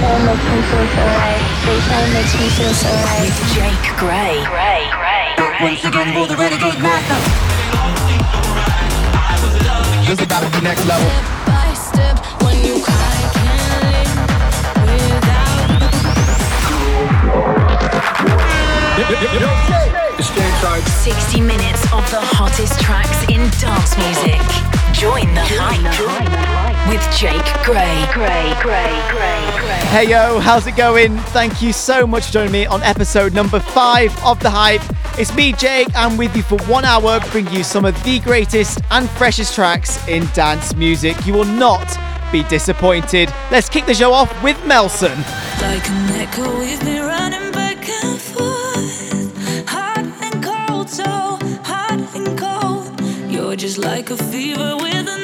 Makes me feel so right. Baseline makes me feel so right. With Jake Gray. Gray, Gray, Gray. Once again, roll the renegade master. This is about to be next level. Step by step, when you cry, can't live without It's game 60 minutes of the hottest tracks in dance music. Join the hype with Jake Gray. Gray, Gray, Gray, Gray. Hey yo, how's it going? Thank you so much for joining me on episode number five of The Hype. It's me, Jake. I'm with you for one hour, bringing you some of the greatest and freshest tracks in dance music. You will not be disappointed. Let's kick the show off with Melson. Like You're like a fever with an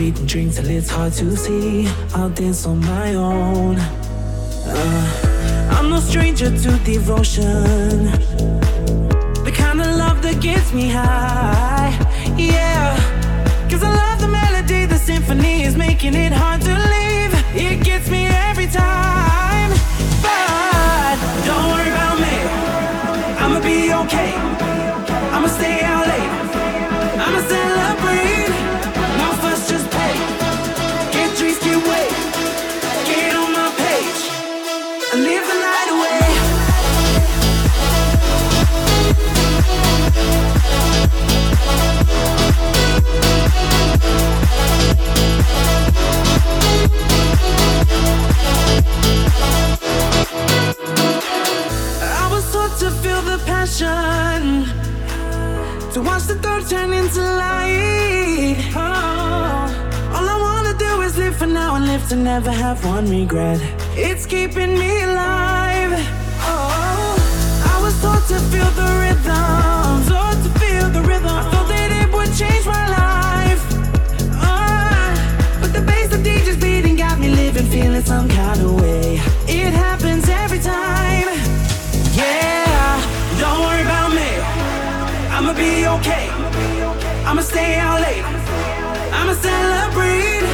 feet and drink till it's hard to see. I'll dance on my own. Uh, I'm no stranger to devotion. The kind of love that gets me high. Yeah. Cause I love the melody, the symphony is making it hard the dark turn into light. Oh, all I wanna do is live for now and live to never have one regret. It's keeping me alive. Oh, I was taught to feel the rhythm, taught to feel the rhythm. I thought that it would change my life. Ah, but the bass the DJ's beating got me living, feeling some kind of way. Be okay. I'ma stay out late. I'ma celebrate.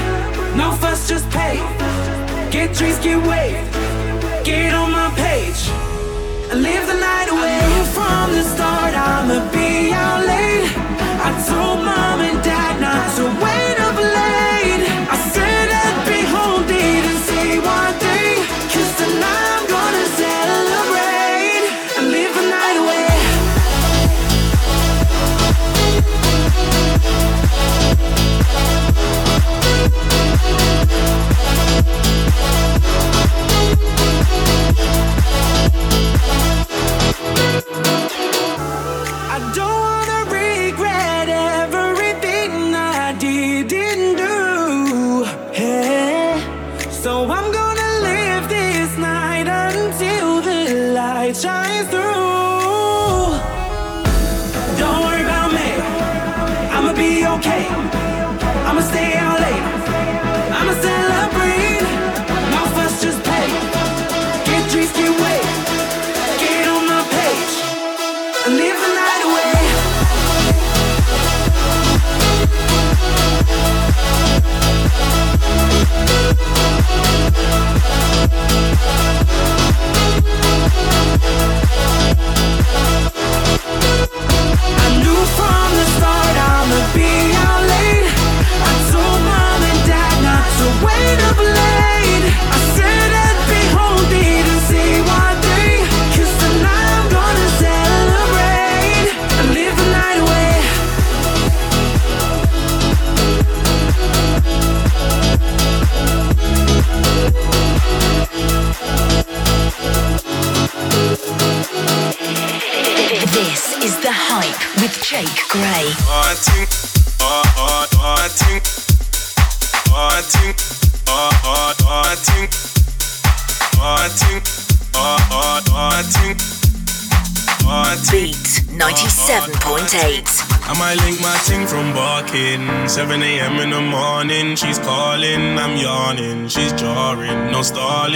No fuss, just pay. Get drinks, get waved. Get on my page. And live the night away. I knew from the start I'ma be out late. I told mom and dad not to wait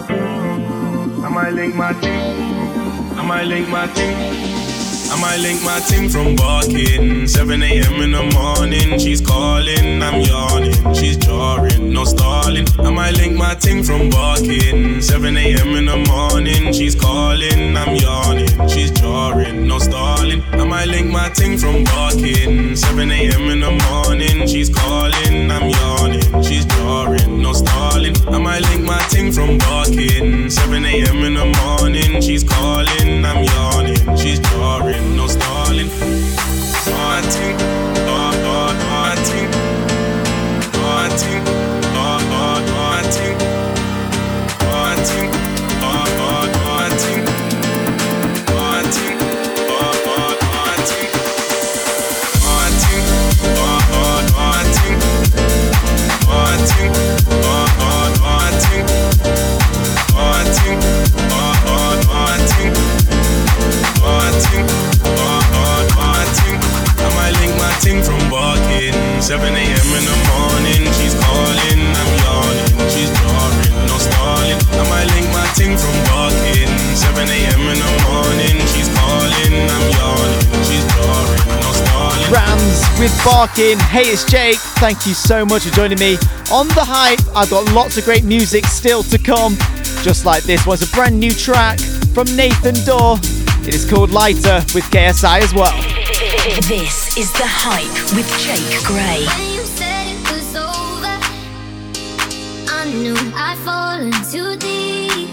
my ting. I might link my ting. I might link my ting. I might link my ting from barking. 7 a.m. in the morning, she's calling. I'm yawning, she's jarring, no stalling. I might link my ting from barking. 7 a.m. in the morning, she's calling. I'm yawning, she's jarring, no stalling. I might link my ting from barking. 7 a.m. in the morning, she's calling. I'm yawning, she's jarring, no stalling. I might link my ting from barking. 7 a.m. in the morning, she's calling. I'm yawning, she's Ramz with barking. Hey, it's Jake. Thank you so much for joining me on the hype. I've got lots of great music still to come. Just like this was a brand new track from Nathan Dawe. It is called Lighter with KSI as well. This is The Hype with Jake Gray. When you said it was over, I knew I'd fallen too deep.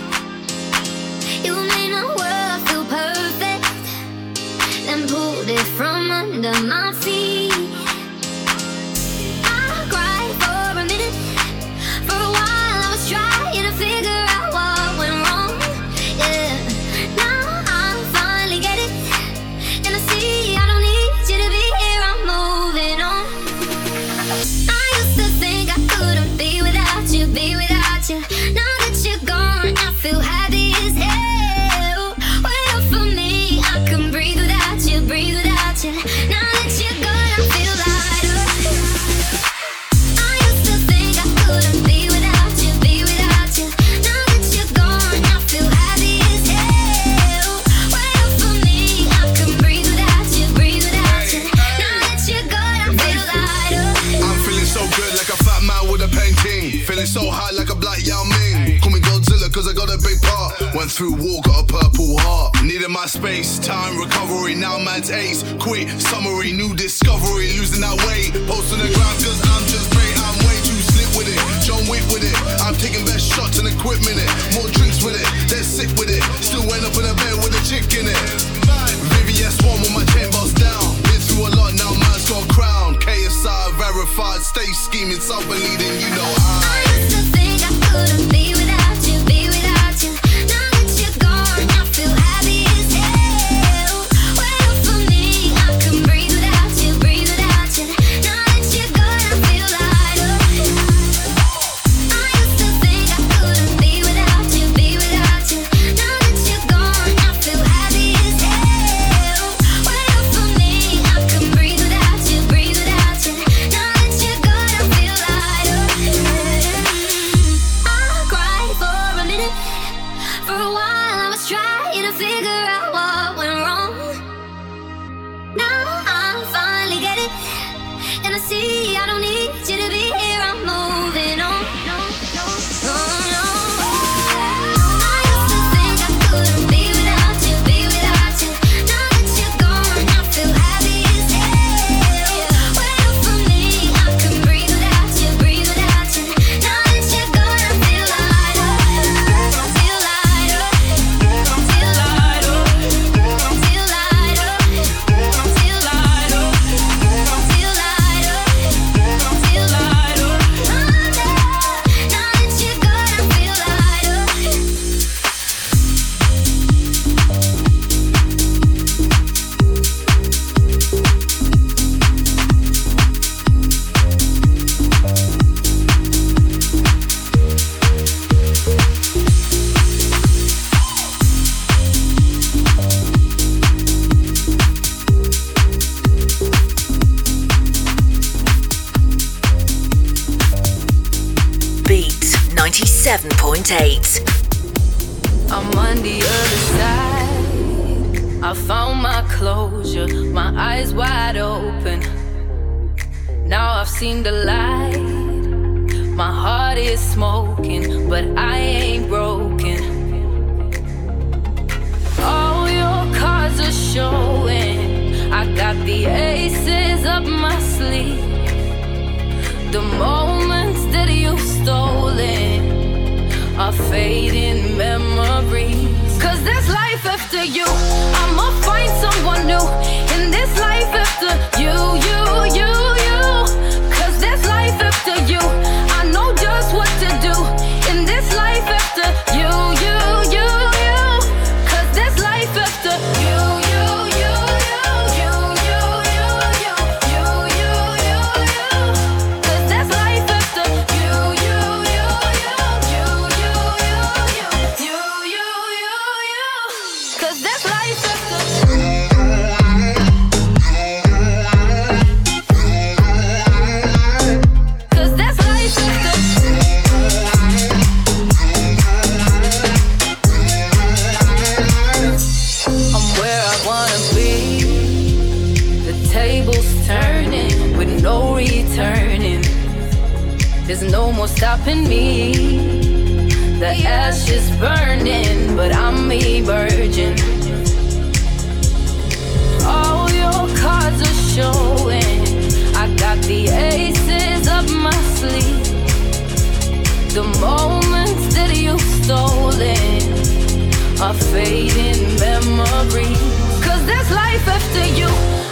You made my world feel perfect, then pulled it from under my feet. Feeling so high like a black Yao Ming. Call me Godzilla cause I got a big part. Went through war, got a purple heart. Needed my space, time, recovery. Now man's ace. Quit, summary, new discovery. Losing that weight. Post on the ground cause I'm just great. I'm way too slick with it. John Wick with it. I'm taking best shots and equipment it. More drinks with it. They're sick with it. Still end up in a bed with a chick in it. VVS one with my chain boss down. Been through a lot now, man's got a crown. KSI verified, stay scheming, Self believing. you know I couldn't leave. Content 8. returning. There's no more stopping me. The ash is burning, but I'm emerging. All your cards are showing. I got the aces up my sleeve. The moments that you've stolen are fading memories. Cause there's life after you.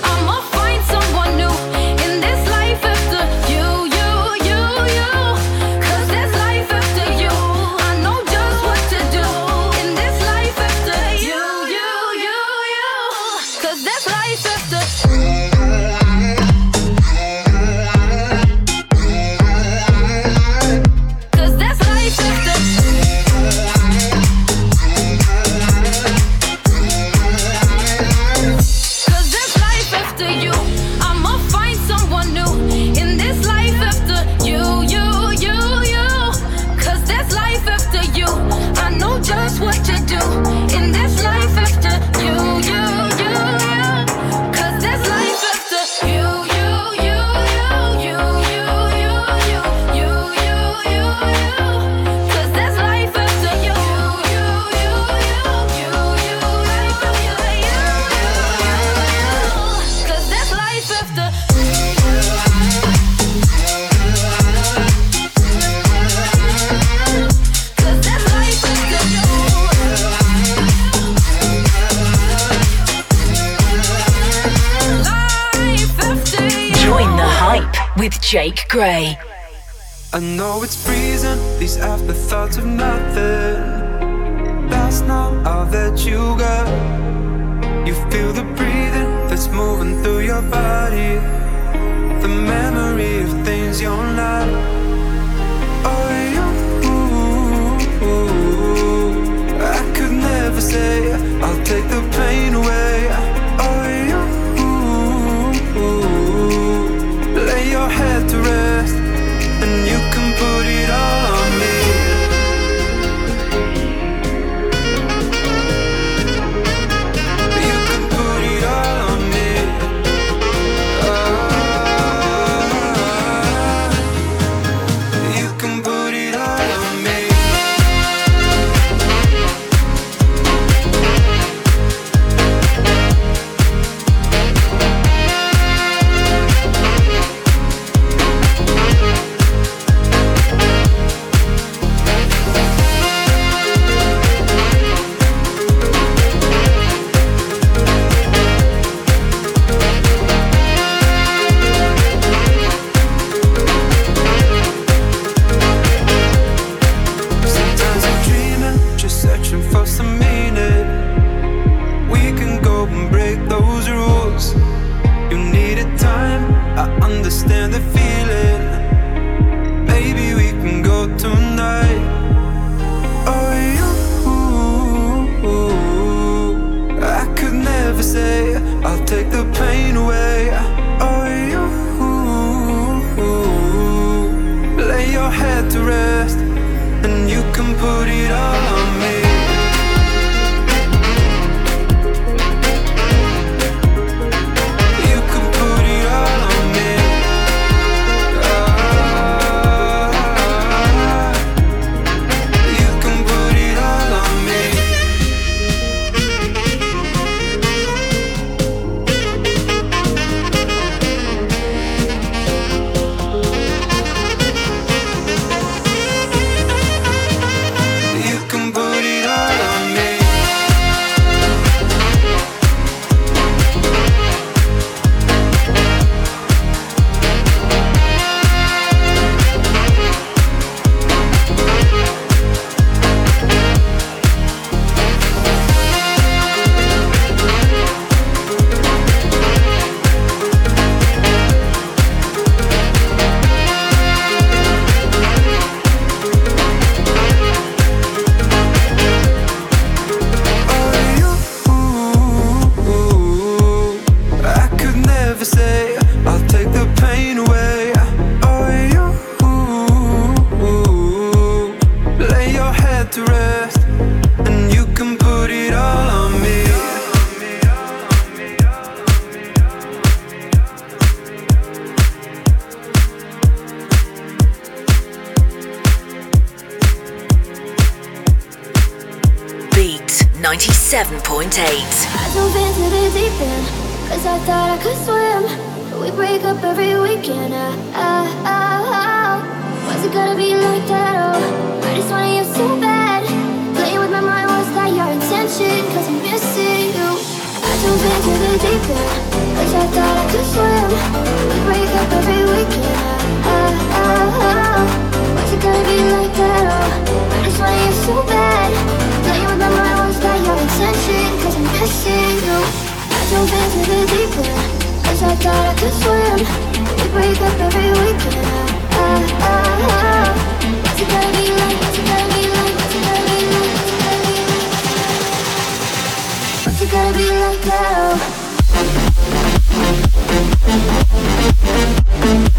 Jake Gray. I know it's freezing, these afterthoughts of nothing. That's not all there. dove into the deep end Cause I thought I could swim We break up every weekend ah, ah, ah. What's it gonna be like, what's it gonna be like, what's it gonna be like, what's it gonna be like What's it gonna be like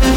now?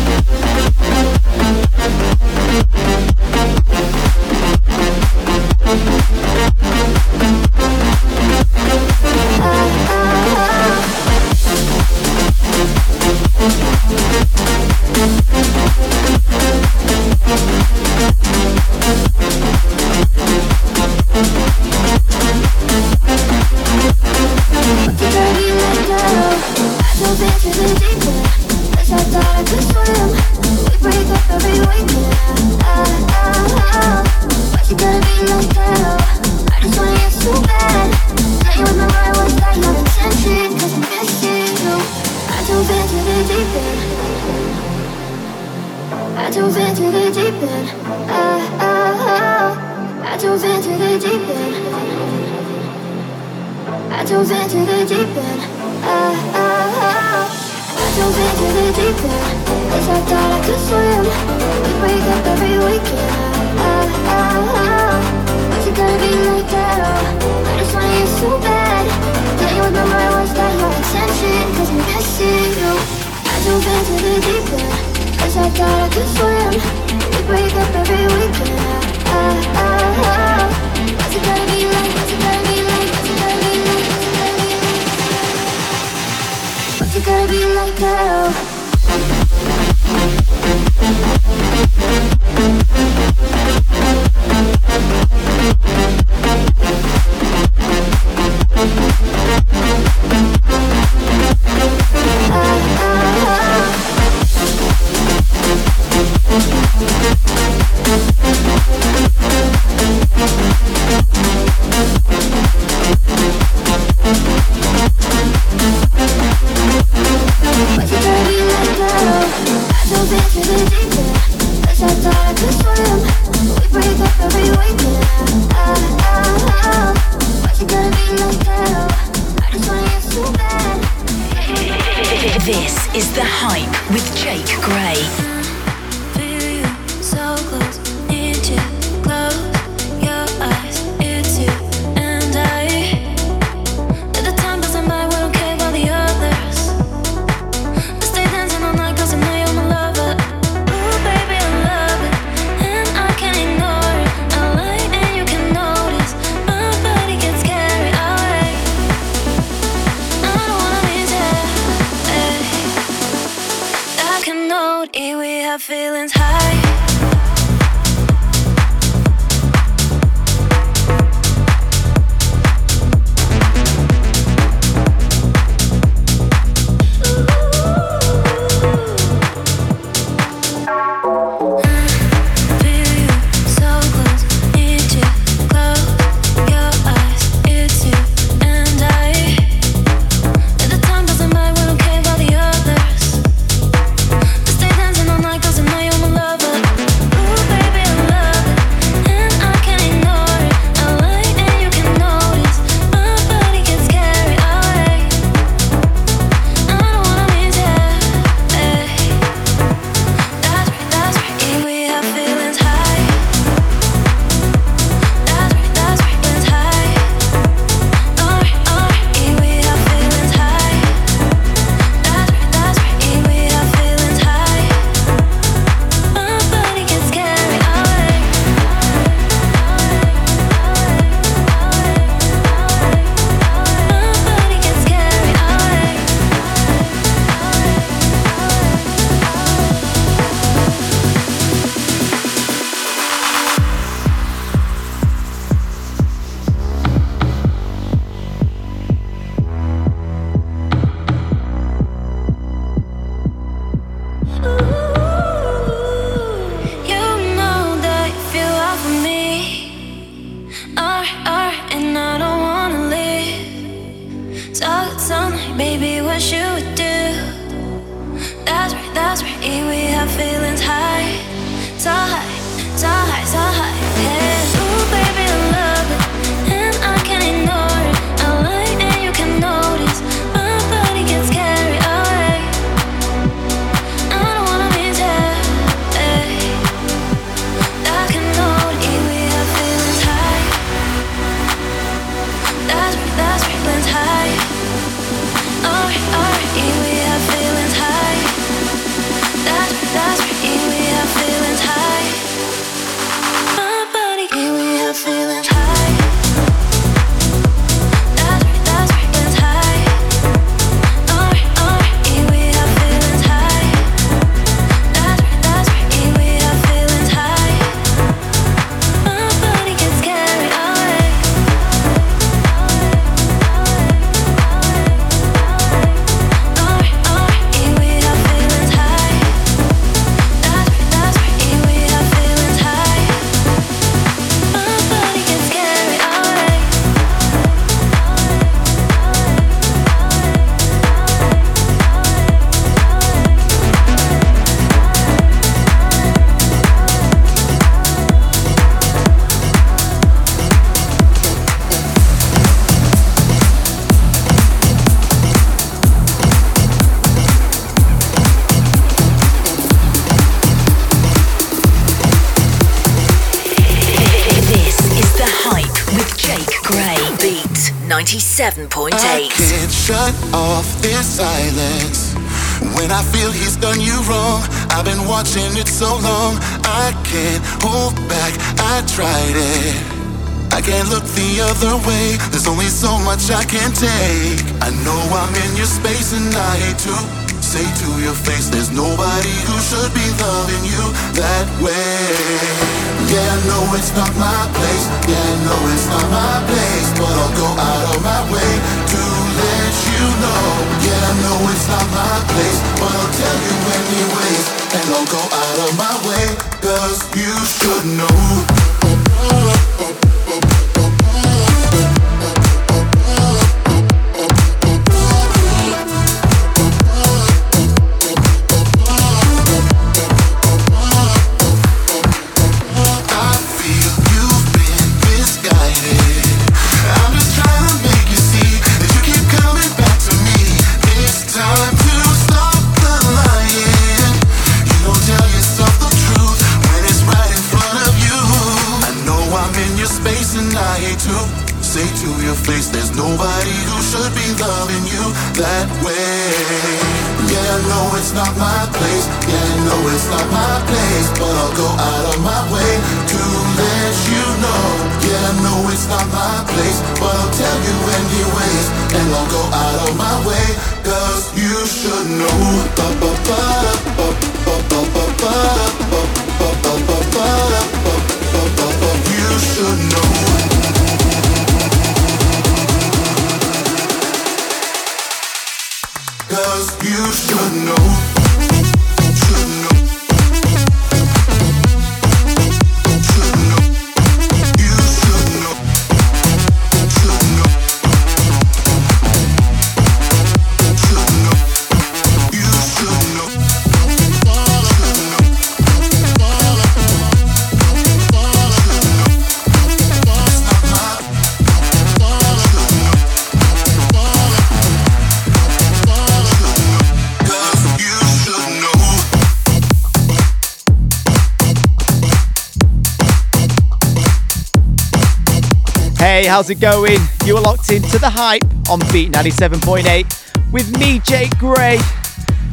I've been watching it so long. I can't hold back, I tried it. I can't look the other way, there's only so much I can take. I know I'm in your space and I hate to say to your face, there's nobody who should be loving you that way. Yeah, I know it's not my place, yeah, I know it's not my place, but I'll go out of my way to you know. Yeah, I know it's not my place, but I'll tell you anyways, and I'll go out of my way, cause you should know. That way. Yeah, know it's not my place. Yeah, know it's not my place. But I'll go out of my way to let you know. Yeah, know it's not my place. But I'll tell you anyways. And I'll go out of my way. Cause you should know. Ba, ba, how's it going? You are locked into the hype on Beat 97.8 with me, Jake Gray.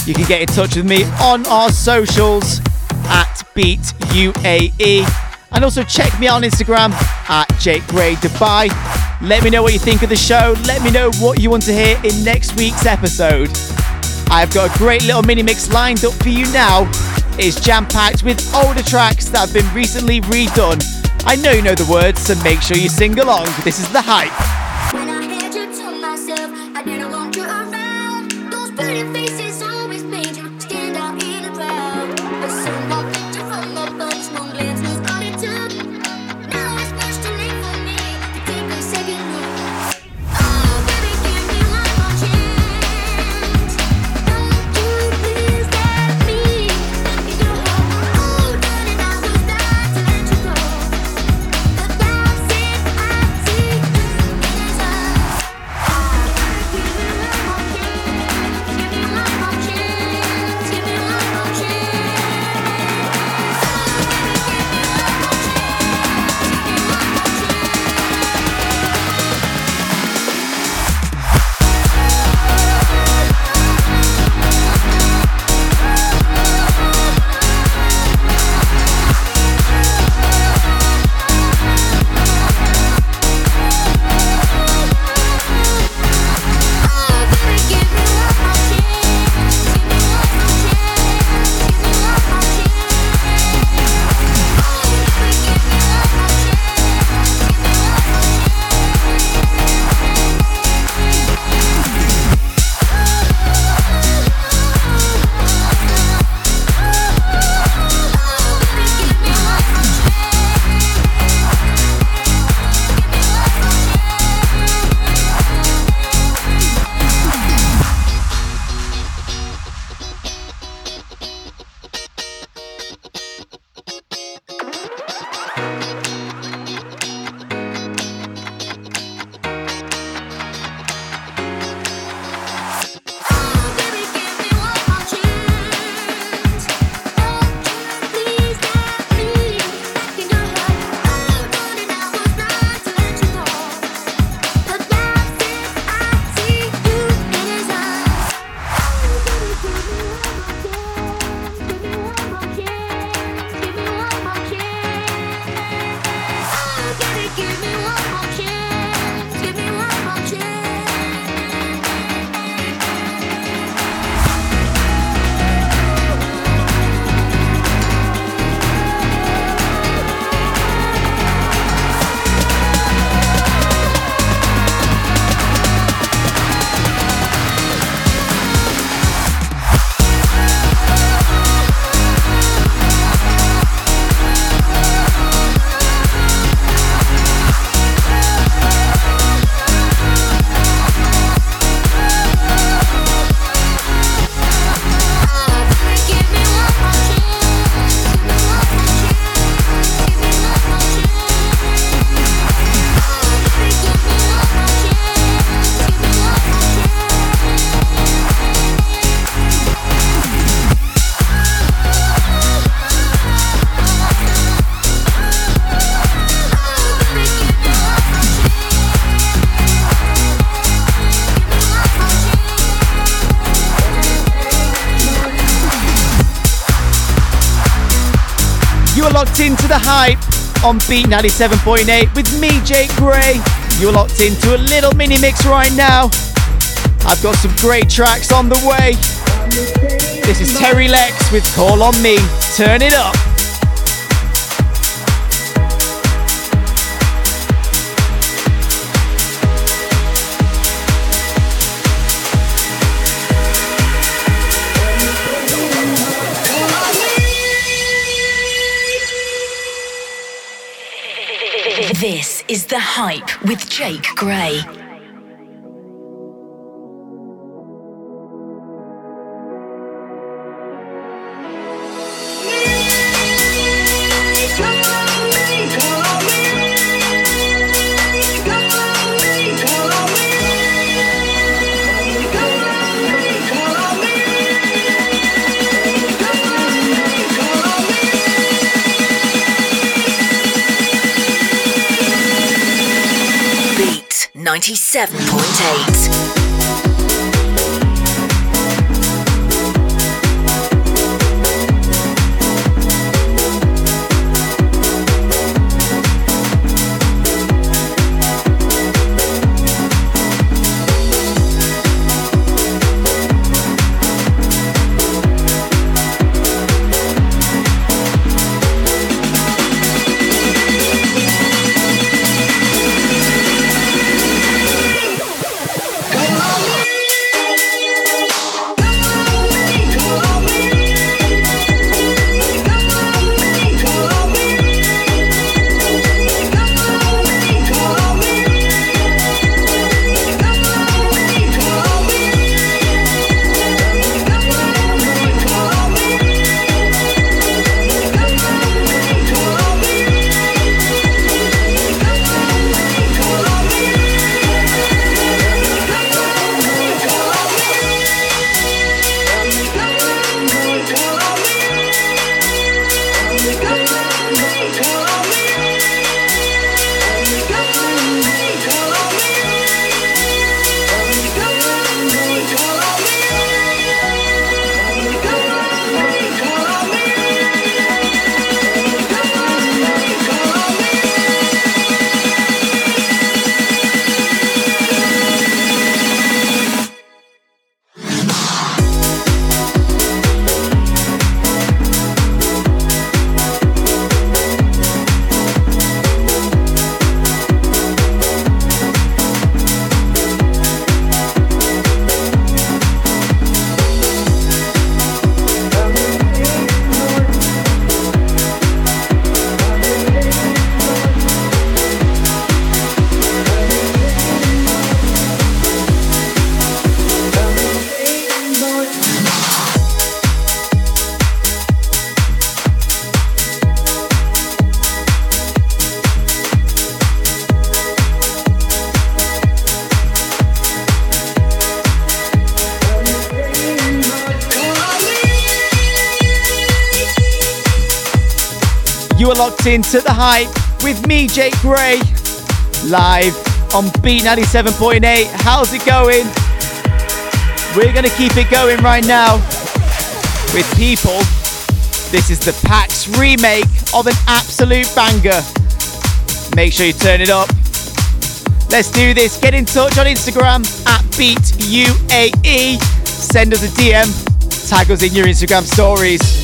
You can get in touch with me on our socials at Beat UAE and also check me out on Instagram at Jake Gray Dubai. Let me know what you think of the show. Let me know what you want to hear in next week's episode. I've got a great little mini mix lined up for you now. It's jam packed with older tracks that have been recently redone. I know you know the words, so make sure you sing along. This is the hype. When I had you to myself, I didn't want you around. Those pretty faces locked into the hype on Beat 97.8 with me, Jake Gray. You're locked into a little mini mix right now. I've got some great tracks on the way. This is Terry Lex with Call on Me. Turn it up. Is The Hype with Jake Gray. Locked into the hype with me, Jake Gray, live on Beat 97.8. How's it going? We're going to keep it going right now with people. This is the PAX remake of an absolute banger. Make sure you turn it up. Let's do this. Get in touch on Instagram at BeatUAE. Send us a DM. Tag us in your Instagram stories.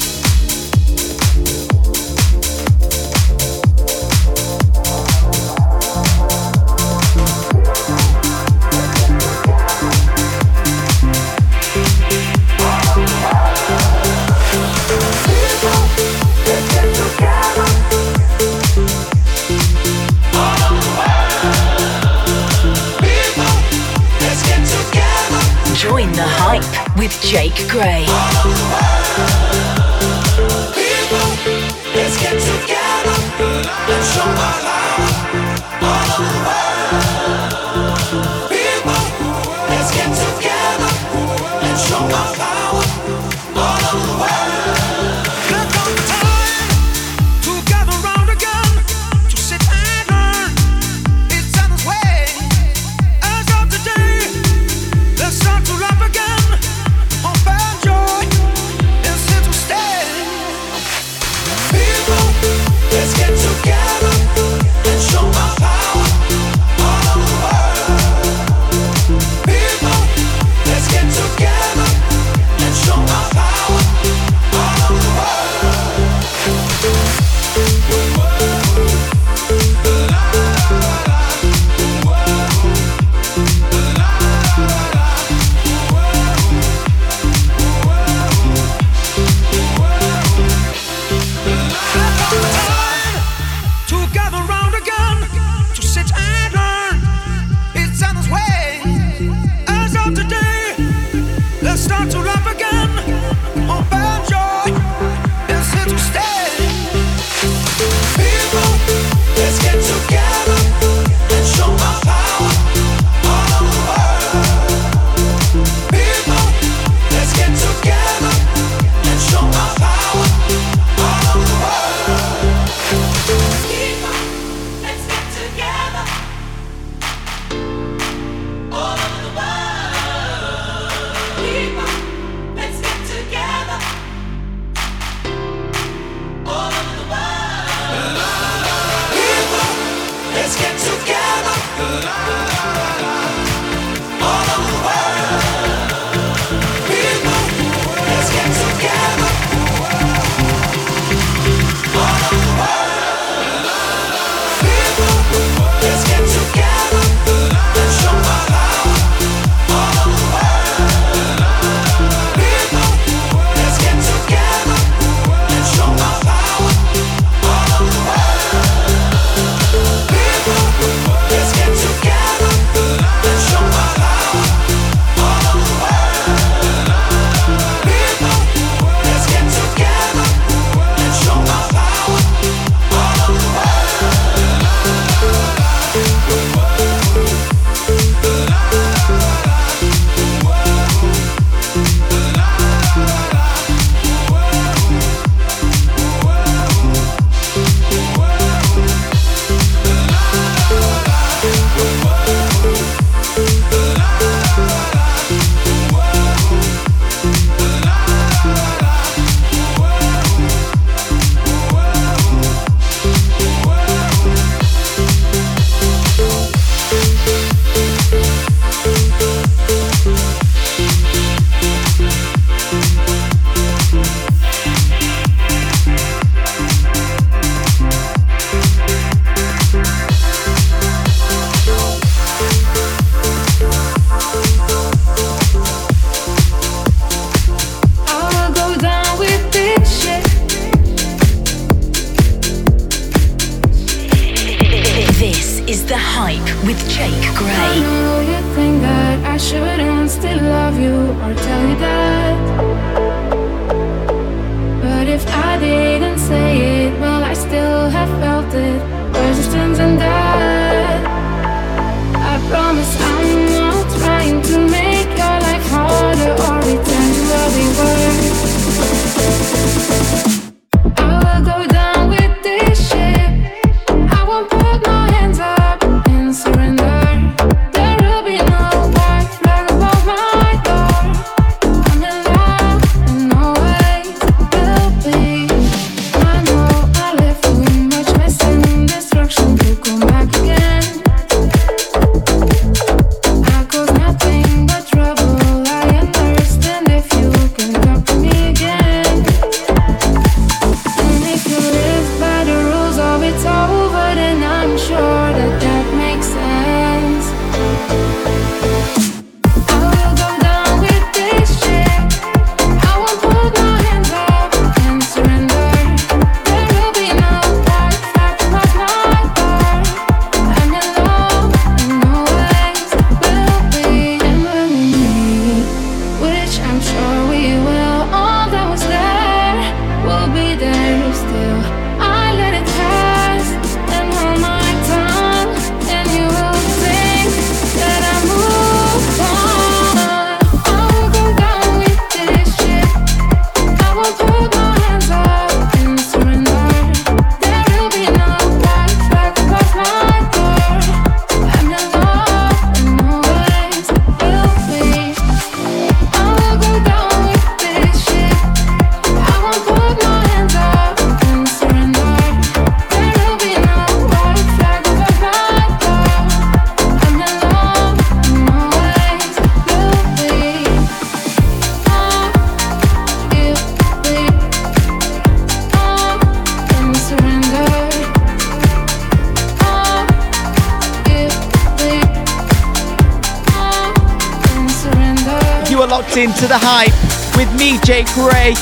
The hype with me, Jake Gray,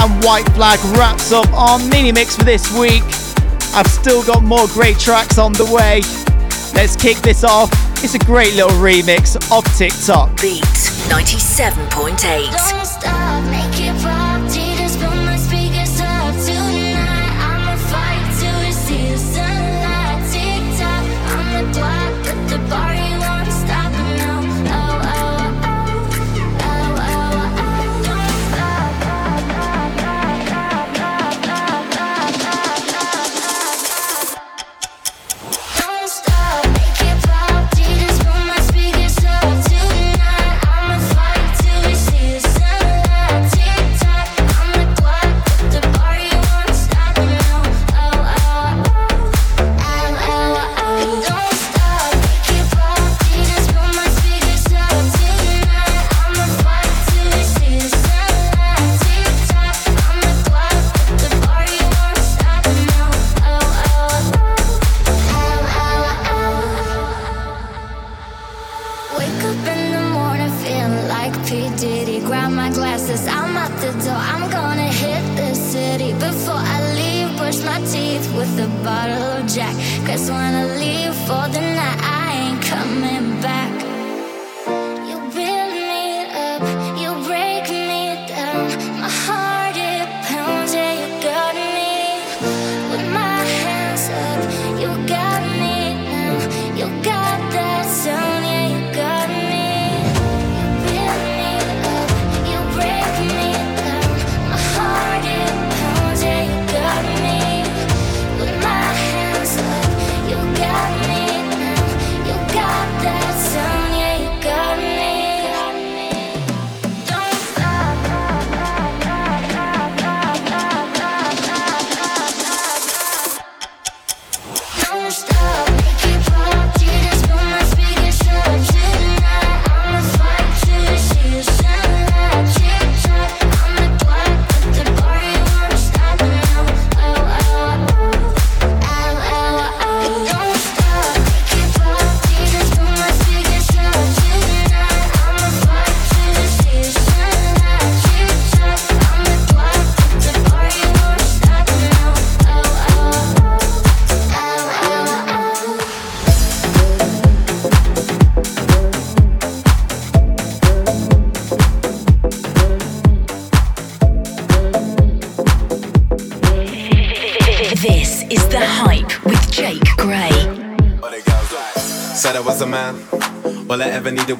and White Flag wraps up our mini mix for this week. I've still got more great tracks on the way. Let's kick this off. It's a great little remix of TikTok. Beat 97.8. Diddy. Grab my glasses, I'm out the door. I'm gonna hit the city before I leave. Brush my teeth with a bottle of Jack. Cause when I leave for the night.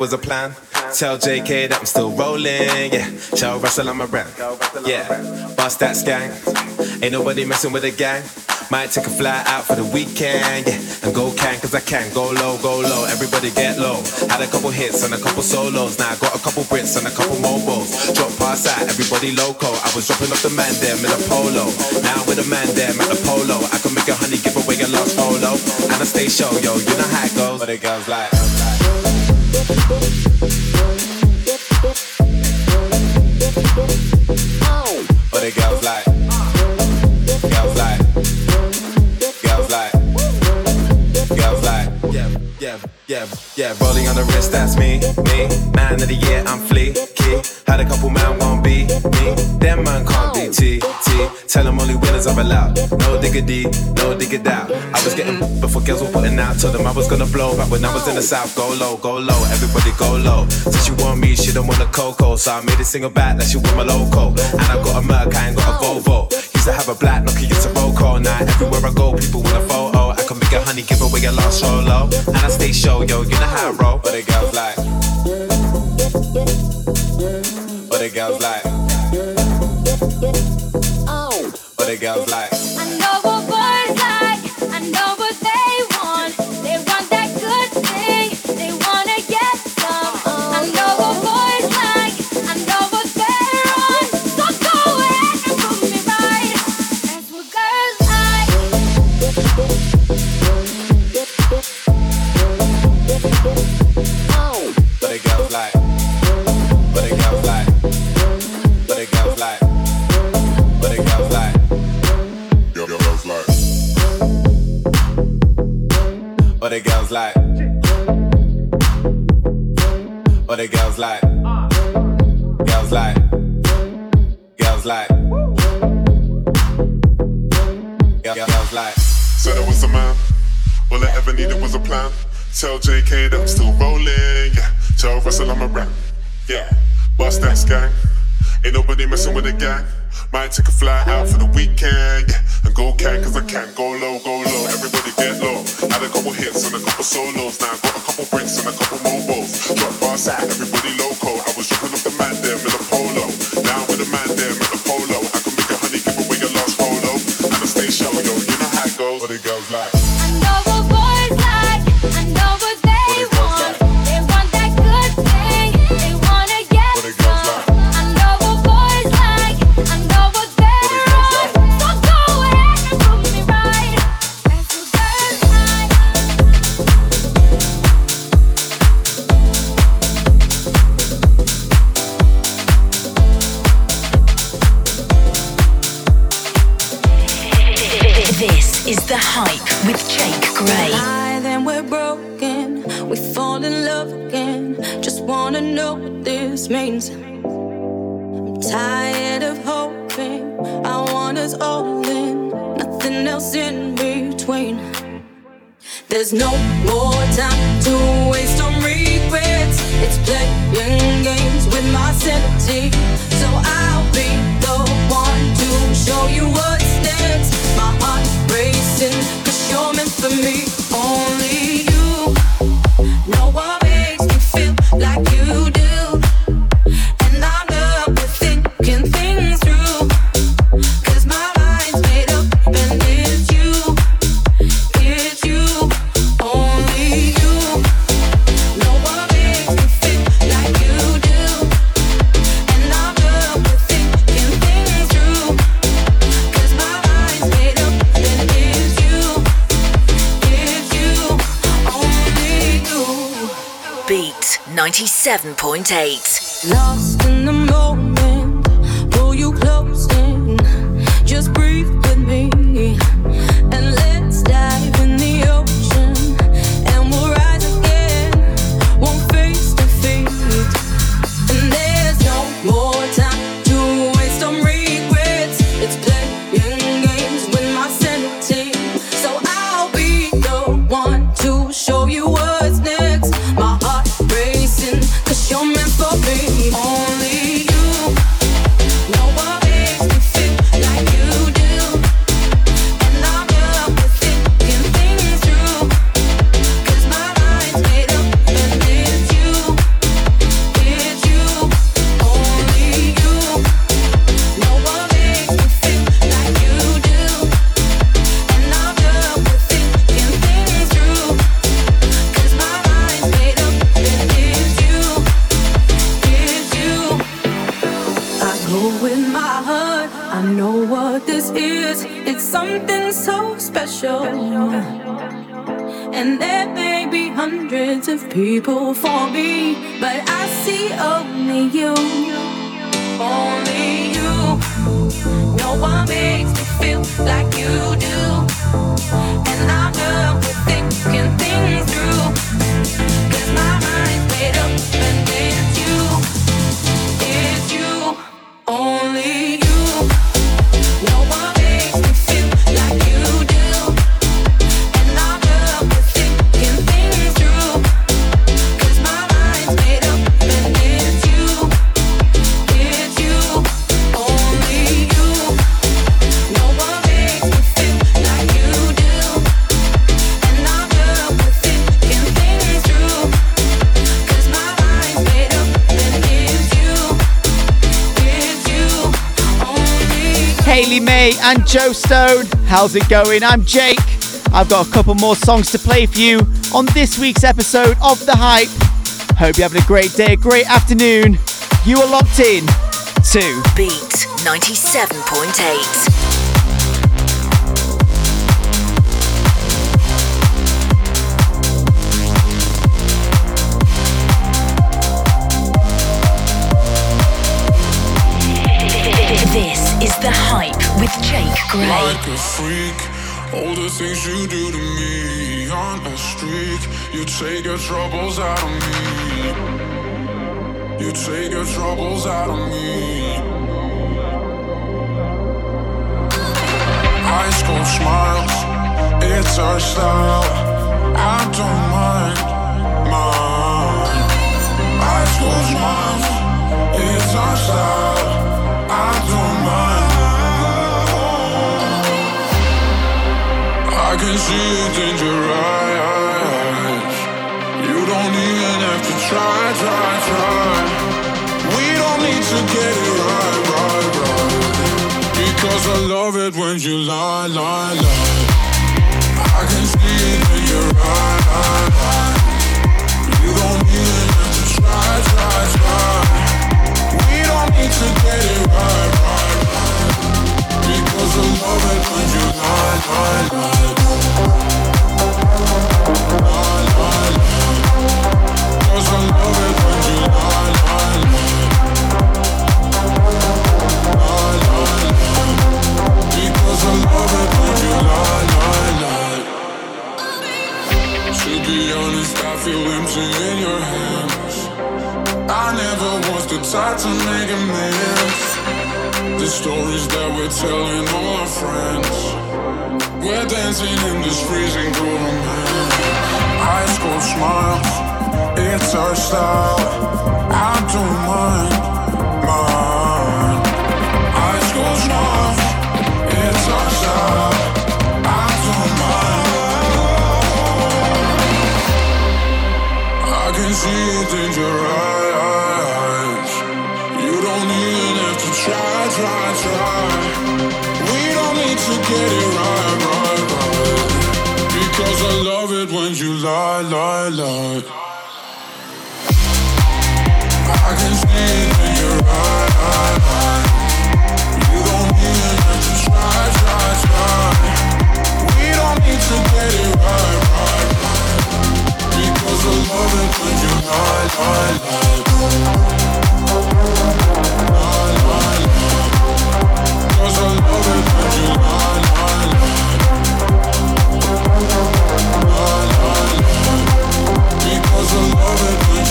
Was a plan. Tell JK that I'm still rolling, yeah. Tell Russell I'm a rap, yeah. Bust that gang. Ain't nobody messing with the gang. Might take a fly out for the weekend, yeah. And go can, cause I can. Go low, go low, everybody get low. Had a couple hits and a couple solos. Now I got a couple Brits and a couple mobiles. Drop past out, everybody loco. I was dropping off the man there in a polo. Now with a man there the polo. I can make a honey give away a lost polo. And I stay show, yo, you know how it goes. But it goes like. Yeah, yeah, yeah, yeah. Rolling on the wrist, that's me, me. Man of the year, I'm fleeky. Them man can't oh. be T T. Tell them only winners are allowed. No diggity, no dig out. I was getting before girls were putting out. Told them I was gonna blow back when I was in the south. Go low, go low, everybody go low. Since she want me, she don't want a cocoa. So I made a single back that she want my loco. And I got a Merc, I ain't got a Volvo. Used to have a black Nokia, it's a Roco. Now everywhere I go, people want a photo. I can make a honey, give away a lost solo. And I stay show, yo, you know how I roll. But it goes like. But it goes like. Goes like. The girls like. girls like, girls like, girls like. Said I was a man, all I ever needed was a plan. Tell JK that I'm still rolling, yeah. Joe Russell, I'm a rap, yeah. Bust that gang, ain't nobody messing with the gang. Might take a fly out for the um. weekend, yeah. And go can, cause I can. Go low, go low, everybody get low. Had a couple hits and a couple solos. Now I got a couple bricks and a couple mobiles. Drop bars out, everybody loco. I was dropping off the man there with a polo. Down with the man there with a polo. I can make a honey give away your last photo. And I stay show, yo, you know how it goes. What it goes like. This. I'm tired of hoping. I want us all in. Nothing else in between. There's no more time to waste on regrets. It's playing games with my sanity. 97.8. Lost in the moment, pull you Joe Stone. How's it going? I'm Jake. I've got a couple more songs to play for you on this week's episode of The Hype. Hope you're having a great day, a great afternoon. You are locked in to Beat 97.8. This is The Hype with Jake Gray. Like a freak, all the things you do to me on a streak. You take your troubles out of me. You take your troubles out of me. High school smiles, it's our style. I don't mind, mind. High school smiles, it's our style. I don't I can see it in your eyes. You don't even have to try, try, try. We don't need to get it right, right, right. Because I love it when you lie, lie, lie. I can see it in your eyes. You don't even have to try, try, try. We don't need to get it right, right, To be honest, I the stories that we're telling all our friends. We're dancing in this freezing cold. High school smiles, it's our style. I don't mind, mind. High school smiles, it's our style. I don't mind. I can see it in your eyes. Try, try. We don't need to get it right, right, right. Because I love it when you lie, lie, lie. I can see it in your eyes. You don't even have to try, try, try. We don't need to get it right, right, right. Because I love it when you lie, lie. Lie, lie, lie.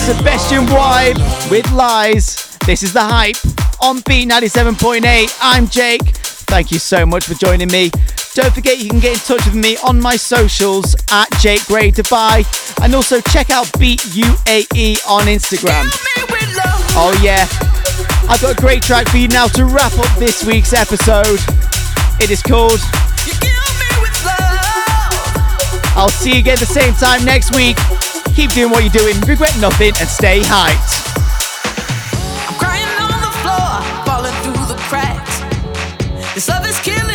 Sebastian Wide with Lies. This is the hype on B97.8. I'm Jake. Thank you so much for joining me. Don't forget you can get in touch with me on my socials at Jake Gray Dubai and also check out Beat UAE on Instagram. Oh yeah, I've got a great track for you now to wrap up this week's episode. It is called I'll see you again the same time next week. Keep doing what you're doing, regret nothing, and stay hyped. Crying on the floor, falling through the cracks. This love is killing,